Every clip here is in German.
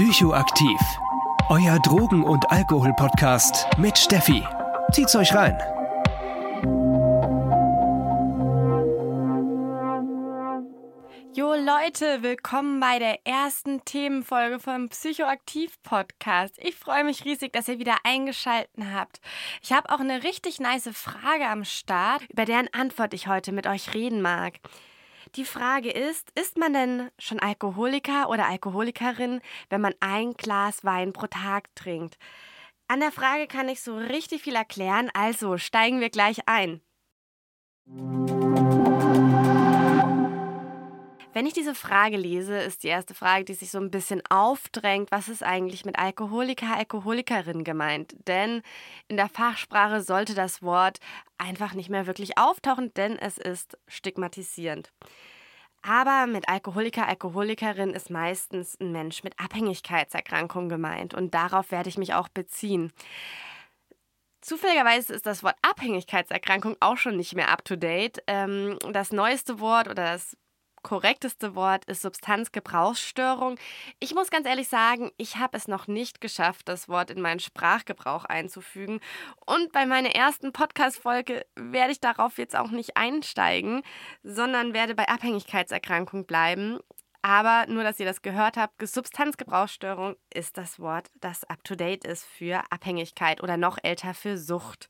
Psychoaktiv. Euer Drogen- und Alkohol-Podcast mit Steffi. Zieht's euch rein. Jo Leute, willkommen bei der ersten Themenfolge vom Psychoaktiv Podcast. Ich freue mich riesig, dass ihr wieder eingeschaltet habt. Ich habe auch eine richtig nice Frage am Start, über deren Antwort ich heute mit euch reden mag. Die Frage ist, ist man denn schon Alkoholiker oder Alkoholikerin, wenn man ein Glas Wein pro Tag trinkt? An der Frage kann ich so richtig viel erklären, also steigen wir gleich ein. Wenn ich diese Frage lese, ist die erste Frage, die sich so ein bisschen aufdrängt, was ist eigentlich mit Alkoholiker, Alkoholikerin gemeint? Denn in der Fachsprache sollte das Wort einfach nicht mehr wirklich auftauchen, denn es ist stigmatisierend. Aber mit Alkoholiker, Alkoholikerin ist meistens ein Mensch mit Abhängigkeitserkrankung gemeint und darauf werde ich mich auch beziehen. Zufälligerweise ist das Wort Abhängigkeitserkrankung auch schon nicht mehr up to date. Ähm, das neueste Wort oder das korrekteste Wort ist Substanzgebrauchsstörung. Ich muss ganz ehrlich sagen, ich habe es noch nicht geschafft, das Wort in meinen Sprachgebrauch einzufügen. Und bei meiner ersten Podcast-Folge werde ich darauf jetzt auch nicht einsteigen, sondern werde bei Abhängigkeitserkrankung bleiben. Aber nur, dass ihr das gehört habt, Substanzgebrauchsstörung ist das Wort, das up-to-date ist für Abhängigkeit oder noch älter für Sucht.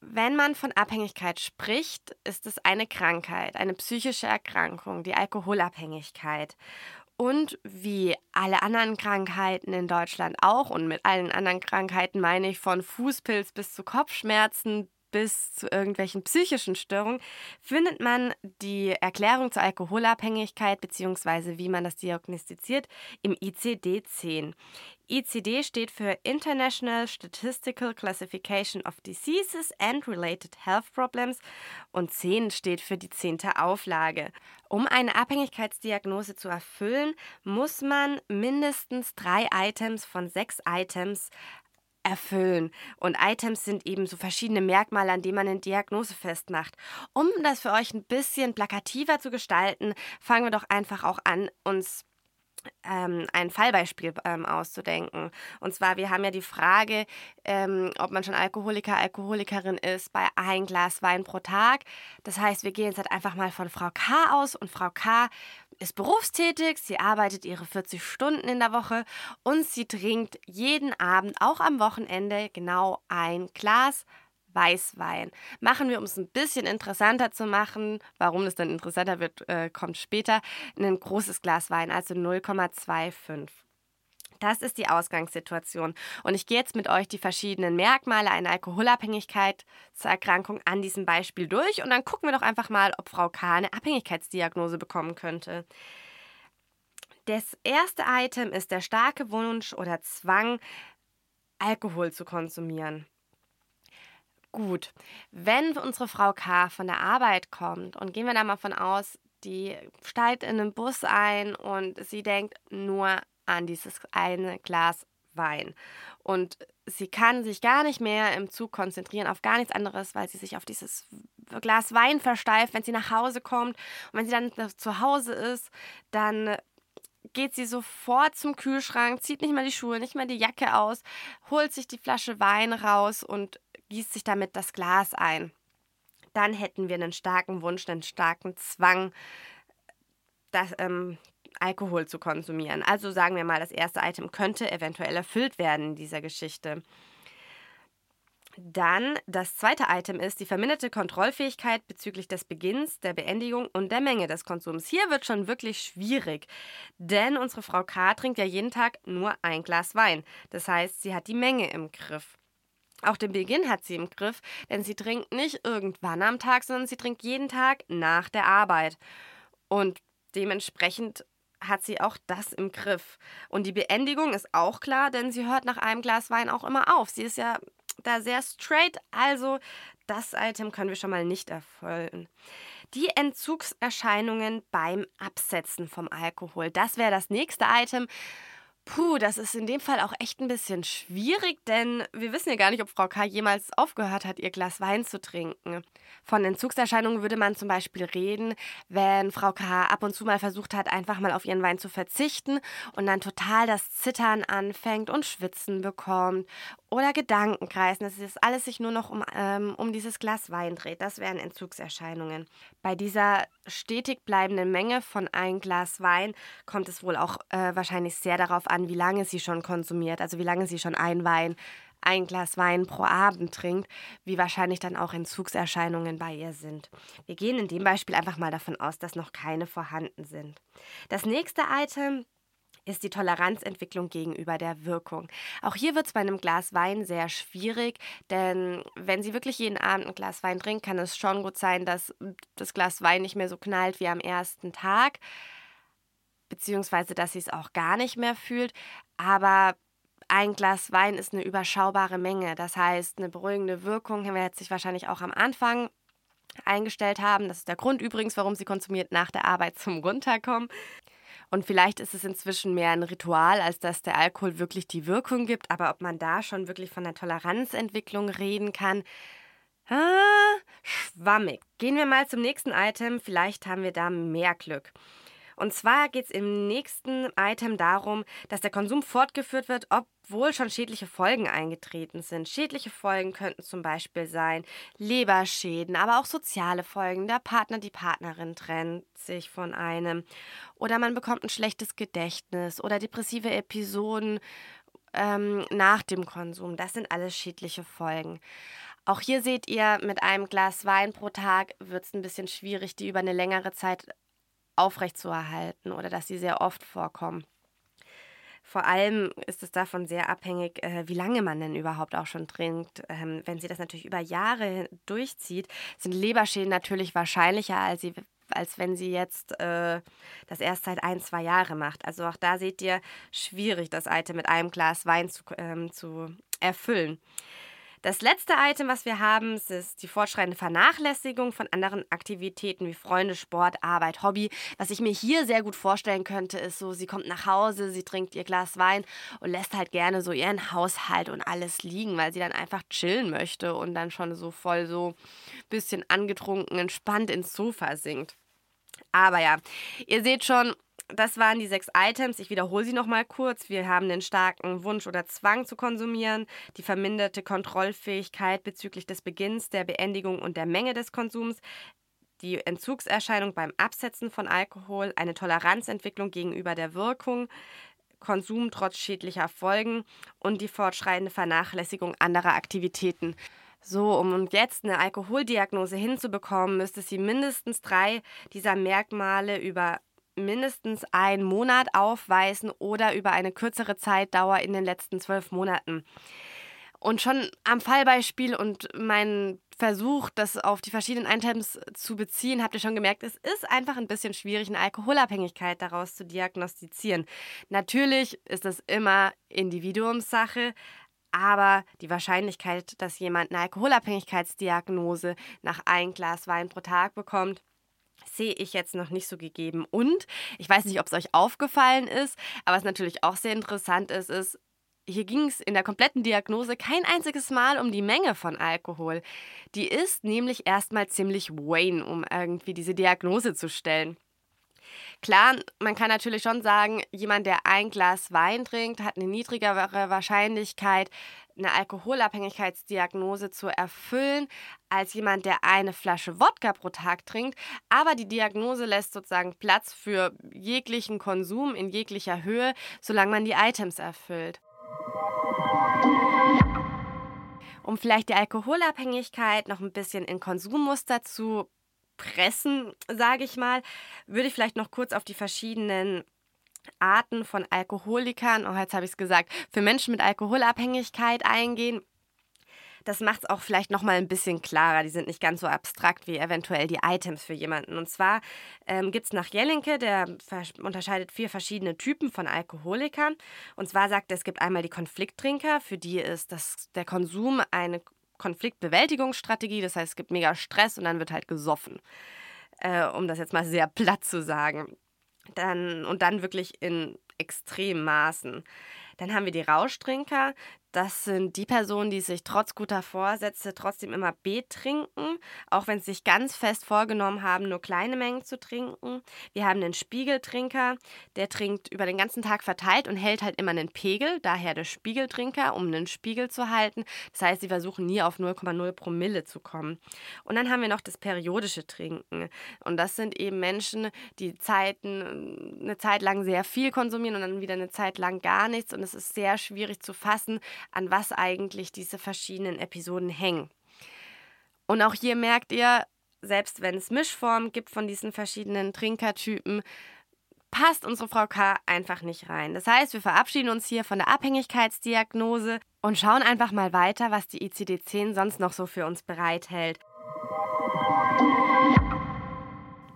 Wenn man von Abhängigkeit spricht, ist es eine Krankheit, eine psychische Erkrankung, die Alkoholabhängigkeit. Und wie alle anderen Krankheiten in Deutschland auch, und mit allen anderen Krankheiten meine ich von Fußpilz bis zu Kopfschmerzen bis zu irgendwelchen psychischen Störungen, findet man die Erklärung zur Alkoholabhängigkeit bzw. wie man das diagnostiziert im ICD-10. ICD steht für International Statistical Classification of Diseases and Related Health Problems und 10 steht für die zehnte Auflage. Um eine Abhängigkeitsdiagnose zu erfüllen, muss man mindestens drei Items von sechs Items erfüllen. Und Items sind eben so verschiedene Merkmale, an denen man eine Diagnose festmacht. Um das für euch ein bisschen plakativer zu gestalten, fangen wir doch einfach auch an, uns ähm, ein Fallbeispiel ähm, auszudenken. Und zwar, wir haben ja die Frage, ähm, ob man schon Alkoholiker, Alkoholikerin ist bei ein Glas Wein pro Tag. Das heißt, wir gehen jetzt halt einfach mal von Frau K aus und Frau K ist berufstätig, sie arbeitet ihre 40 Stunden in der Woche und sie trinkt jeden Abend, auch am Wochenende, genau ein Glas Weißwein. Machen wir, um es ein bisschen interessanter zu machen, warum es dann interessanter wird, äh, kommt später, ein großes Glas Wein, also 0,25. Das ist die Ausgangssituation. Und ich gehe jetzt mit euch die verschiedenen Merkmale einer Alkoholabhängigkeitserkrankung an diesem Beispiel durch und dann gucken wir doch einfach mal, ob Frau K. eine Abhängigkeitsdiagnose bekommen könnte. Das erste Item ist der starke Wunsch oder Zwang, Alkohol zu konsumieren. Gut, wenn unsere Frau K. von der Arbeit kommt und gehen wir da mal von aus, die steigt in einen Bus ein und sie denkt nur an dieses eine Glas Wein. Und sie kann sich gar nicht mehr im Zug konzentrieren auf gar nichts anderes, weil sie sich auf dieses Glas Wein versteift, wenn sie nach Hause kommt. Und wenn sie dann zu Hause ist, dann geht sie sofort zum Kühlschrank, zieht nicht mal die Schuhe, nicht mal die Jacke aus, holt sich die Flasche Wein raus und gießt sich damit das Glas ein. Dann hätten wir einen starken Wunsch, einen starken Zwang, das, ähm, Alkohol zu konsumieren. Also sagen wir mal, das erste Item könnte eventuell erfüllt werden in dieser Geschichte. Dann das zweite Item ist die verminderte Kontrollfähigkeit bezüglich des Beginns, der Beendigung und der Menge des Konsums. Hier wird schon wirklich schwierig, denn unsere Frau K. trinkt ja jeden Tag nur ein Glas Wein. Das heißt, sie hat die Menge im Griff. Auch den Beginn hat sie im Griff, denn sie trinkt nicht irgendwann am Tag, sondern sie trinkt jeden Tag nach der Arbeit. Und dementsprechend hat sie auch das im Griff. Und die Beendigung ist auch klar, denn sie hört nach einem Glas Wein auch immer auf. Sie ist ja da sehr straight, also das Item können wir schon mal nicht erfüllen. Die Entzugserscheinungen beim Absetzen vom Alkohol, das wäre das nächste Item. Puh, das ist in dem Fall auch echt ein bisschen schwierig, denn wir wissen ja gar nicht, ob Frau K. jemals aufgehört hat, ihr Glas Wein zu trinken. Von Entzugserscheinungen würde man zum Beispiel reden, wenn Frau K. ab und zu mal versucht hat, einfach mal auf ihren Wein zu verzichten und dann total das Zittern anfängt und Schwitzen bekommt oder Gedankenkreisen, dass es alles sich nur noch um, ähm, um dieses Glas Wein dreht. Das wären Entzugserscheinungen. Bei dieser stetig bleibenden Menge von ein Glas Wein kommt es wohl auch äh, wahrscheinlich sehr darauf an, wie lange sie schon konsumiert, also wie lange sie schon ein Wein, ein Glas Wein pro Abend trinkt, wie wahrscheinlich dann auch Entzugserscheinungen bei ihr sind. Wir gehen in dem Beispiel einfach mal davon aus, dass noch keine vorhanden sind. Das nächste Item ist die Toleranzentwicklung gegenüber der Wirkung. Auch hier wird es bei einem Glas Wein sehr schwierig, denn wenn Sie wirklich jeden Abend ein Glas Wein trinken, kann es schon gut sein, dass das Glas Wein nicht mehr so knallt wie am ersten Tag, beziehungsweise dass sie es auch gar nicht mehr fühlt. Aber ein Glas Wein ist eine überschaubare Menge. Das heißt, eine beruhigende Wirkung wird sich wahrscheinlich auch am Anfang eingestellt haben. Das ist der Grund übrigens, warum sie konsumiert nach der Arbeit zum Runterkommen. Und vielleicht ist es inzwischen mehr ein Ritual, als dass der Alkohol wirklich die Wirkung gibt. Aber ob man da schon wirklich von der Toleranzentwicklung reden kann, ah, schwammig. Gehen wir mal zum nächsten Item. Vielleicht haben wir da mehr Glück. Und zwar geht es im nächsten Item darum, dass der Konsum fortgeführt wird, obwohl schon schädliche Folgen eingetreten sind. Schädliche Folgen könnten zum Beispiel sein Leberschäden, aber auch soziale Folgen. Der Partner, die Partnerin trennt sich von einem. Oder man bekommt ein schlechtes Gedächtnis oder depressive Episoden ähm, nach dem Konsum. Das sind alles schädliche Folgen. Auch hier seht ihr, mit einem Glas Wein pro Tag wird es ein bisschen schwierig, die über eine längere Zeit aufrechtzuerhalten oder dass sie sehr oft vorkommen. Vor allem ist es davon sehr abhängig, äh, wie lange man denn überhaupt auch schon trinkt. Ähm, wenn sie das natürlich über Jahre durchzieht, sind Leberschäden natürlich wahrscheinlicher, als, sie, als wenn sie jetzt äh, das erst seit ein, zwei Jahren macht. Also auch da seht ihr, schwierig, das Item mit einem Glas Wein zu, ähm, zu erfüllen. Das letzte Item, was wir haben, ist die fortschreitende Vernachlässigung von anderen Aktivitäten wie Freunde, Sport, Arbeit, Hobby. Was ich mir hier sehr gut vorstellen könnte, ist so, sie kommt nach Hause, sie trinkt ihr Glas Wein und lässt halt gerne so ihren Haushalt und alles liegen, weil sie dann einfach chillen möchte und dann schon so voll so ein bisschen angetrunken, entspannt ins Sofa sinkt. Aber ja, ihr seht schon, das waren die sechs Items. Ich wiederhole sie nochmal kurz. Wir haben den starken Wunsch oder Zwang zu konsumieren, die verminderte Kontrollfähigkeit bezüglich des Beginns, der Beendigung und der Menge des Konsums, die Entzugserscheinung beim Absetzen von Alkohol, eine Toleranzentwicklung gegenüber der Wirkung, Konsum trotz schädlicher Folgen und die fortschreitende Vernachlässigung anderer Aktivitäten. So, um jetzt eine Alkoholdiagnose hinzubekommen, müsste sie mindestens drei dieser Merkmale über mindestens einen Monat aufweisen oder über eine kürzere Zeitdauer in den letzten zwölf Monaten. Und schon am Fallbeispiel und mein Versuch, das auf die verschiedenen Items zu beziehen, habt ihr schon gemerkt, es ist einfach ein bisschen schwierig, eine Alkoholabhängigkeit daraus zu diagnostizieren. Natürlich ist das immer Individuumssache, aber die Wahrscheinlichkeit, dass jemand eine Alkoholabhängigkeitsdiagnose nach ein Glas Wein pro Tag bekommt, sehe ich jetzt noch nicht so gegeben. Und ich weiß nicht, ob es euch aufgefallen ist, aber was natürlich auch sehr interessant ist, ist, hier ging es in der kompletten Diagnose kein einziges Mal um die Menge von Alkohol. Die ist nämlich erstmal ziemlich Wayne, um irgendwie diese Diagnose zu stellen. Klar, man kann natürlich schon sagen, jemand, der ein Glas Wein trinkt, hat eine niedrigere Wahrscheinlichkeit, eine Alkoholabhängigkeitsdiagnose zu erfüllen, als jemand, der eine Flasche Wodka pro Tag trinkt. Aber die Diagnose lässt sozusagen Platz für jeglichen Konsum in jeglicher Höhe, solange man die Items erfüllt. Um vielleicht die Alkoholabhängigkeit noch ein bisschen in Konsummuster zu pressen, sage ich mal, würde ich vielleicht noch kurz auf die verschiedenen Arten von Alkoholikern, oh, jetzt habe ich es gesagt, für Menschen mit Alkoholabhängigkeit eingehen. Das macht es auch vielleicht noch mal ein bisschen klarer. Die sind nicht ganz so abstrakt wie eventuell die Items für jemanden. Und zwar ähm, gibt es nach Jelinke, der unterscheidet vier verschiedene Typen von Alkoholikern. Und zwar sagt er, es gibt einmal die Konflikttrinker, für die ist das, der Konsum eine Konfliktbewältigungsstrategie. Das heißt, es gibt mega Stress und dann wird halt gesoffen. Äh, um das jetzt mal sehr platt zu sagen. Dann, und dann wirklich in extremen Maßen. Dann haben wir die Rauschtrinker. Das sind die Personen, die sich trotz guter Vorsätze trotzdem immer betrinken, auch wenn sie sich ganz fest vorgenommen haben, nur kleine Mengen zu trinken. Wir haben den Spiegeltrinker, der trinkt über den ganzen Tag verteilt und hält halt immer einen Pegel, daher der Spiegeltrinker, um einen Spiegel zu halten. Das heißt, sie versuchen nie auf 0,0 Promille zu kommen. Und dann haben wir noch das periodische Trinken. Und das sind eben Menschen, die Zeiten, eine Zeit lang sehr viel konsumieren und dann wieder eine Zeit lang gar nichts. Und es ist sehr schwierig zu fassen, an was eigentlich diese verschiedenen Episoden hängen. Und auch hier merkt ihr, selbst wenn es Mischformen gibt von diesen verschiedenen Trinkertypen, passt unsere Frau K einfach nicht rein. Das heißt, wir verabschieden uns hier von der Abhängigkeitsdiagnose und schauen einfach mal weiter, was die ICD-10 sonst noch so für uns bereithält.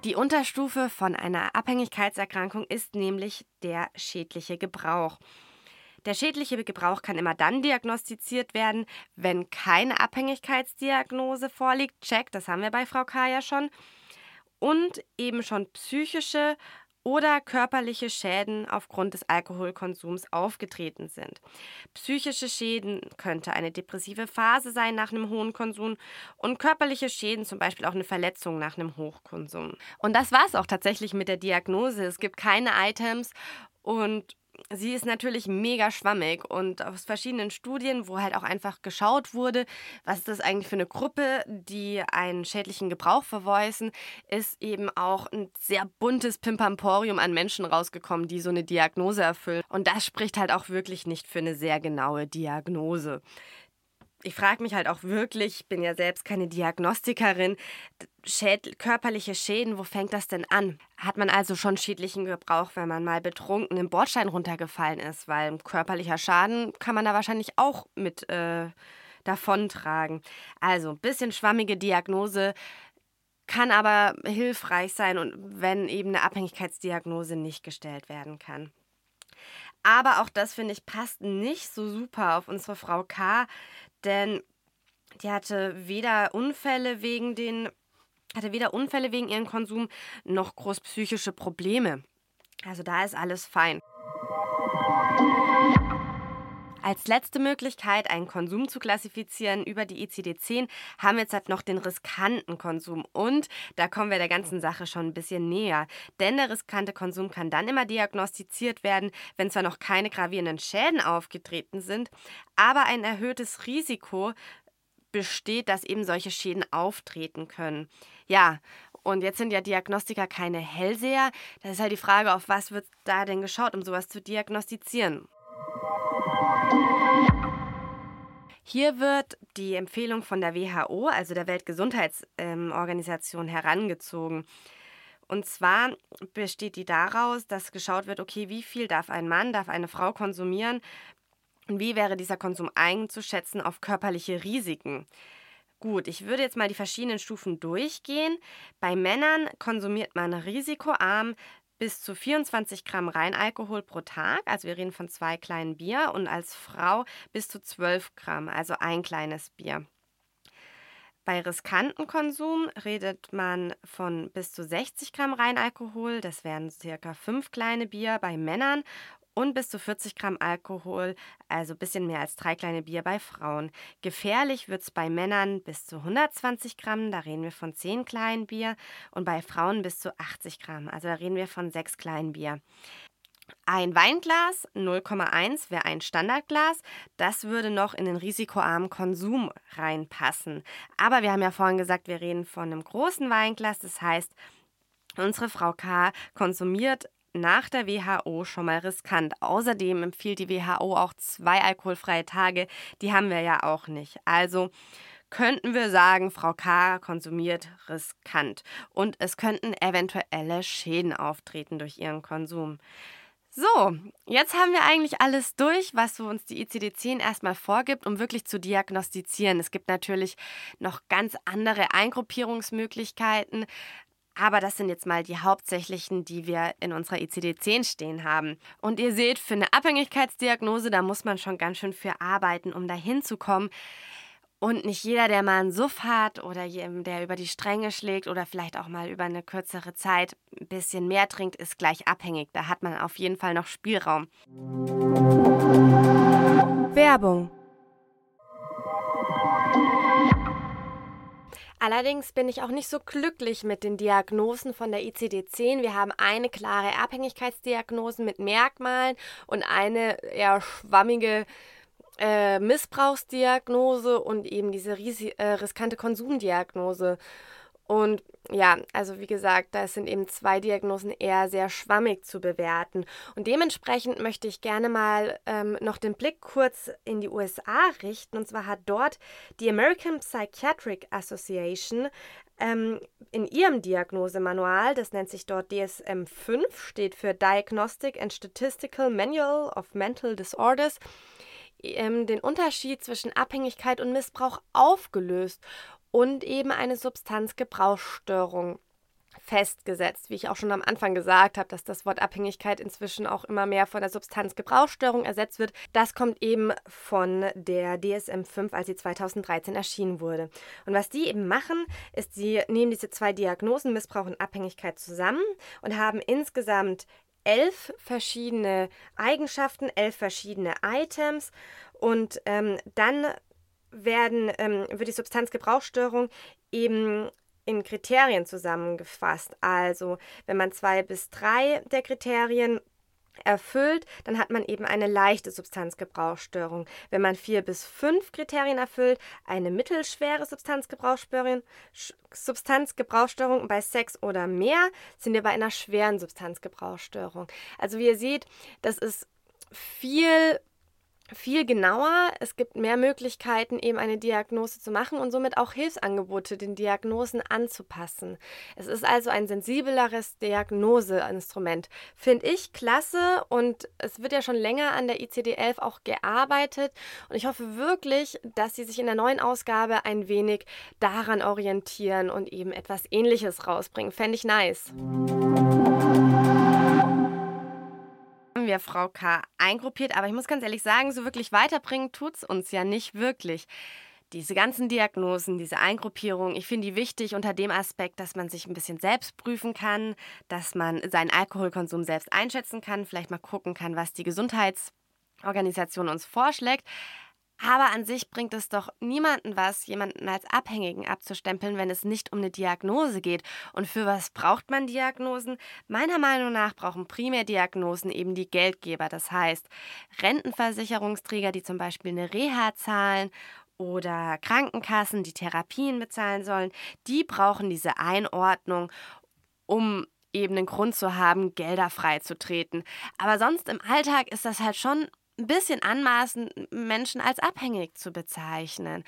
Die Unterstufe von einer Abhängigkeitserkrankung ist nämlich der schädliche Gebrauch. Der schädliche Gebrauch kann immer dann diagnostiziert werden, wenn keine Abhängigkeitsdiagnose vorliegt. Check, das haben wir bei Frau K. ja schon. Und eben schon psychische oder körperliche Schäden aufgrund des Alkoholkonsums aufgetreten sind. Psychische Schäden könnte eine depressive Phase sein nach einem hohen Konsum und körperliche Schäden zum Beispiel auch eine Verletzung nach einem Hochkonsum. Und das war es auch tatsächlich mit der Diagnose. Es gibt keine Items und sie ist natürlich mega schwammig und aus verschiedenen Studien, wo halt auch einfach geschaut wurde, was ist das eigentlich für eine Gruppe, die einen schädlichen Gebrauch verweisen, ist eben auch ein sehr buntes Pimpamporium an Menschen rausgekommen, die so eine Diagnose erfüllen. Und das spricht halt auch wirklich nicht für eine sehr genaue Diagnose ich frage mich halt auch wirklich, ich bin ja selbst keine Diagnostikerin, Schäd körperliche Schäden, wo fängt das denn an? Hat man also schon schädlichen Gebrauch, wenn man mal betrunken im Bordstein runtergefallen ist? Weil körperlicher Schaden kann man da wahrscheinlich auch mit äh, davontragen. Also ein bisschen schwammige Diagnose kann aber hilfreich sein wenn eben eine Abhängigkeitsdiagnose nicht gestellt werden kann. Aber auch das, finde ich, passt nicht so super auf unsere Frau K., denn die hatte weder Unfälle wegen den hatte weder Unfälle wegen ihrem Konsum noch groß psychische Probleme. Also da ist alles fein. Als letzte Möglichkeit, einen Konsum zu klassifizieren über die ICD-10, haben wir jetzt halt noch den riskanten Konsum. Und da kommen wir der ganzen Sache schon ein bisschen näher. Denn der riskante Konsum kann dann immer diagnostiziert werden, wenn zwar noch keine gravierenden Schäden aufgetreten sind, aber ein erhöhtes Risiko besteht, dass eben solche Schäden auftreten können. Ja, und jetzt sind ja Diagnostiker keine Hellseher. Da ist halt die Frage, auf was wird da denn geschaut, um sowas zu diagnostizieren. Hier wird die Empfehlung von der WHO, also der Weltgesundheitsorganisation, herangezogen. Und zwar besteht die daraus, dass geschaut wird, okay, wie viel darf ein Mann, darf eine Frau konsumieren und wie wäre dieser Konsum einzuschätzen auf körperliche Risiken. Gut, ich würde jetzt mal die verschiedenen Stufen durchgehen. Bei Männern konsumiert man risikoarm bis zu 24 Gramm Reinalkohol pro Tag, also wir reden von zwei kleinen Bier, und als Frau bis zu 12 Gramm, also ein kleines Bier. Bei riskanten Konsum redet man von bis zu 60 Gramm Reinalkohol, das wären circa fünf kleine Bier bei Männern und bis zu 40 Gramm Alkohol, also ein bisschen mehr als drei kleine Bier bei Frauen. Gefährlich wird es bei Männern bis zu 120 Gramm, da reden wir von 10 kleinen Bier, und bei Frauen bis zu 80 Gramm, also da reden wir von 6 kleinen Bier. Ein Weinglas 0,1 wäre ein Standardglas. Das würde noch in den risikoarmen Konsum reinpassen. Aber wir haben ja vorhin gesagt, wir reden von einem großen Weinglas. Das heißt, unsere Frau K. konsumiert nach der WHO schon mal riskant. Außerdem empfiehlt die WHO auch zwei alkoholfreie Tage. Die haben wir ja auch nicht. Also könnten wir sagen, Frau K. konsumiert riskant. Und es könnten eventuelle Schäden auftreten durch ihren Konsum. So, jetzt haben wir eigentlich alles durch, was so uns die ICD-10 erstmal vorgibt, um wirklich zu diagnostizieren. Es gibt natürlich noch ganz andere Eingruppierungsmöglichkeiten, aber das sind jetzt mal die hauptsächlichen, die wir in unserer ICD-10 stehen haben. Und ihr seht, für eine Abhängigkeitsdiagnose, da muss man schon ganz schön für arbeiten, um da hinzukommen. Und nicht jeder, der mal einen Suff hat oder der über die Stränge schlägt oder vielleicht auch mal über eine kürzere Zeit ein bisschen mehr trinkt, ist gleich abhängig. Da hat man auf jeden Fall noch Spielraum. Werbung Allerdings bin ich auch nicht so glücklich mit den Diagnosen von der ICD-10. Wir haben eine klare Abhängigkeitsdiagnose mit Merkmalen und eine eher schwammige äh, Missbrauchsdiagnose und eben diese äh, riskante Konsumdiagnose. Und ja, also wie gesagt, da sind eben zwei Diagnosen eher sehr schwammig zu bewerten. Und dementsprechend möchte ich gerne mal ähm, noch den Blick kurz in die USA richten. Und zwar hat dort die American Psychiatric Association ähm, in ihrem Diagnosemanual, das nennt sich dort DSM-5, steht für Diagnostic and Statistical Manual of Mental Disorders, ähm, den Unterschied zwischen Abhängigkeit und Missbrauch aufgelöst und eben eine Substanzgebrauchsstörung festgesetzt, wie ich auch schon am Anfang gesagt habe, dass das Wort Abhängigkeit inzwischen auch immer mehr von der Substanzgebrauchsstörung ersetzt wird. Das kommt eben von der DSM-5, als sie 2013 erschienen wurde. Und was die eben machen, ist, sie nehmen diese zwei Diagnosen Missbrauch und Abhängigkeit zusammen und haben insgesamt elf verschiedene Eigenschaften, elf verschiedene Items und ähm, dann werden, ähm, wird die Substanzgebrauchsstörung eben in Kriterien zusammengefasst. Also wenn man zwei bis drei der Kriterien erfüllt, dann hat man eben eine leichte Substanzgebrauchsstörung. Wenn man vier bis fünf Kriterien erfüllt, eine mittelschwere Substanzgebrauchsstörung. Substanzgebrauchsstörung bei sechs oder mehr sind wir bei einer schweren Substanzgebrauchsstörung. Also wie ihr seht, das ist viel viel genauer. Es gibt mehr Möglichkeiten, eben eine Diagnose zu machen und somit auch Hilfsangebote den Diagnosen anzupassen. Es ist also ein sensibleres Diagnoseinstrument. Finde ich klasse und es wird ja schon länger an der ICD-11 auch gearbeitet und ich hoffe wirklich, dass sie sich in der neuen Ausgabe ein wenig daran orientieren und eben etwas Ähnliches rausbringen. Fände ich nice haben wir Frau K. eingruppiert, aber ich muss ganz ehrlich sagen, so wirklich weiterbringen tut es uns ja nicht wirklich. Diese ganzen Diagnosen, diese Eingruppierung, ich finde die wichtig unter dem Aspekt, dass man sich ein bisschen selbst prüfen kann, dass man seinen Alkoholkonsum selbst einschätzen kann, vielleicht mal gucken kann, was die Gesundheitsorganisation uns vorschlägt. Aber an sich bringt es doch niemanden was, jemanden als Abhängigen abzustempeln, wenn es nicht um eine Diagnose geht. Und für was braucht man Diagnosen? Meiner Meinung nach brauchen Primärdiagnosen eben die Geldgeber. Das heißt, Rentenversicherungsträger, die zum Beispiel eine Reha zahlen oder Krankenkassen, die Therapien bezahlen sollen, die brauchen diese Einordnung, um eben einen Grund zu haben, Gelder freizutreten. Aber sonst im Alltag ist das halt schon ein bisschen anmaßend, Menschen als abhängig zu bezeichnen.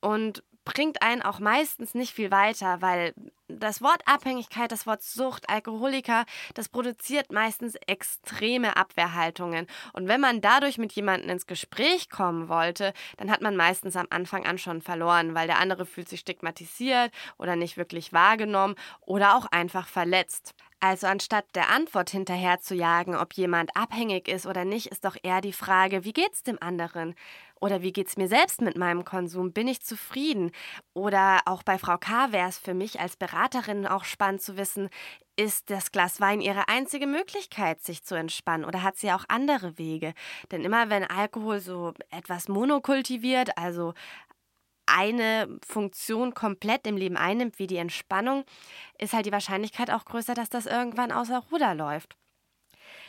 Und bringt einen auch meistens nicht viel weiter, weil das Wort Abhängigkeit, das Wort Sucht, Alkoholiker, das produziert meistens extreme Abwehrhaltungen. Und wenn man dadurch mit jemandem ins Gespräch kommen wollte, dann hat man meistens am Anfang an schon verloren, weil der andere fühlt sich stigmatisiert oder nicht wirklich wahrgenommen oder auch einfach verletzt. Also anstatt der Antwort hinterher zu jagen, ob jemand abhängig ist oder nicht, ist doch eher die Frage, wie geht's dem anderen? Oder wie geht's mir selbst mit meinem Konsum? Bin ich zufrieden? Oder auch bei Frau K. wäre es für mich als Beraterin auch spannend zu wissen, ist das Glas Wein ihre einzige Möglichkeit, sich zu entspannen? Oder hat sie auch andere Wege? Denn immer wenn Alkohol so etwas monokultiviert, also eine Funktion komplett im Leben einnimmt, wie die Entspannung, ist halt die Wahrscheinlichkeit auch größer, dass das irgendwann außer Ruder läuft.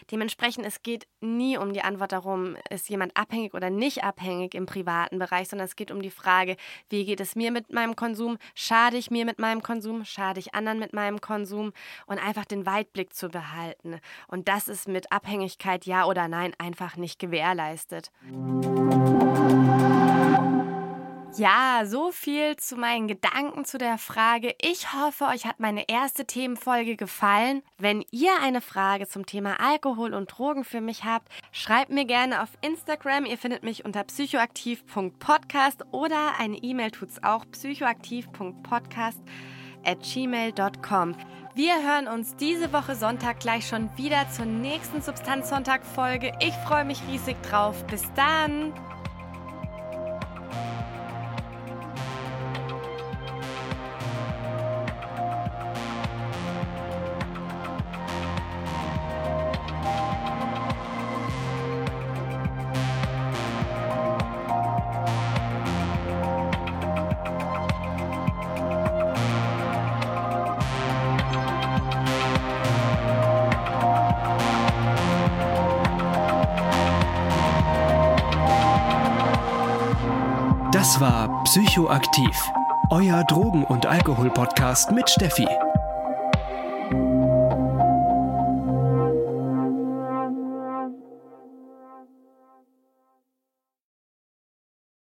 Dementsprechend, es geht nie um die Antwort darum, ist jemand abhängig oder nicht abhängig im privaten Bereich, sondern es geht um die Frage, wie geht es mir mit meinem Konsum? Schade ich mir mit meinem Konsum? Schade ich anderen mit meinem Konsum? Und einfach den Weitblick zu behalten. Und das ist mit Abhängigkeit ja oder nein einfach nicht gewährleistet. Ja, so viel zu meinen Gedanken zu der Frage. Ich hoffe, euch hat meine erste Themenfolge gefallen. Wenn ihr eine Frage zum Thema Alkohol und Drogen für mich habt, schreibt mir gerne auf Instagram. Ihr findet mich unter psychoaktiv.podcast oder eine E-Mail tut's auch psychoaktiv.podcast at gmail.com. Wir hören uns diese Woche Sonntag gleich schon wieder zur nächsten Substanzsonntag-Folge. Ich freue mich riesig drauf. Bis dann! Das war Psychoaktiv, euer Drogen- und Alkohol-Podcast mit Steffi.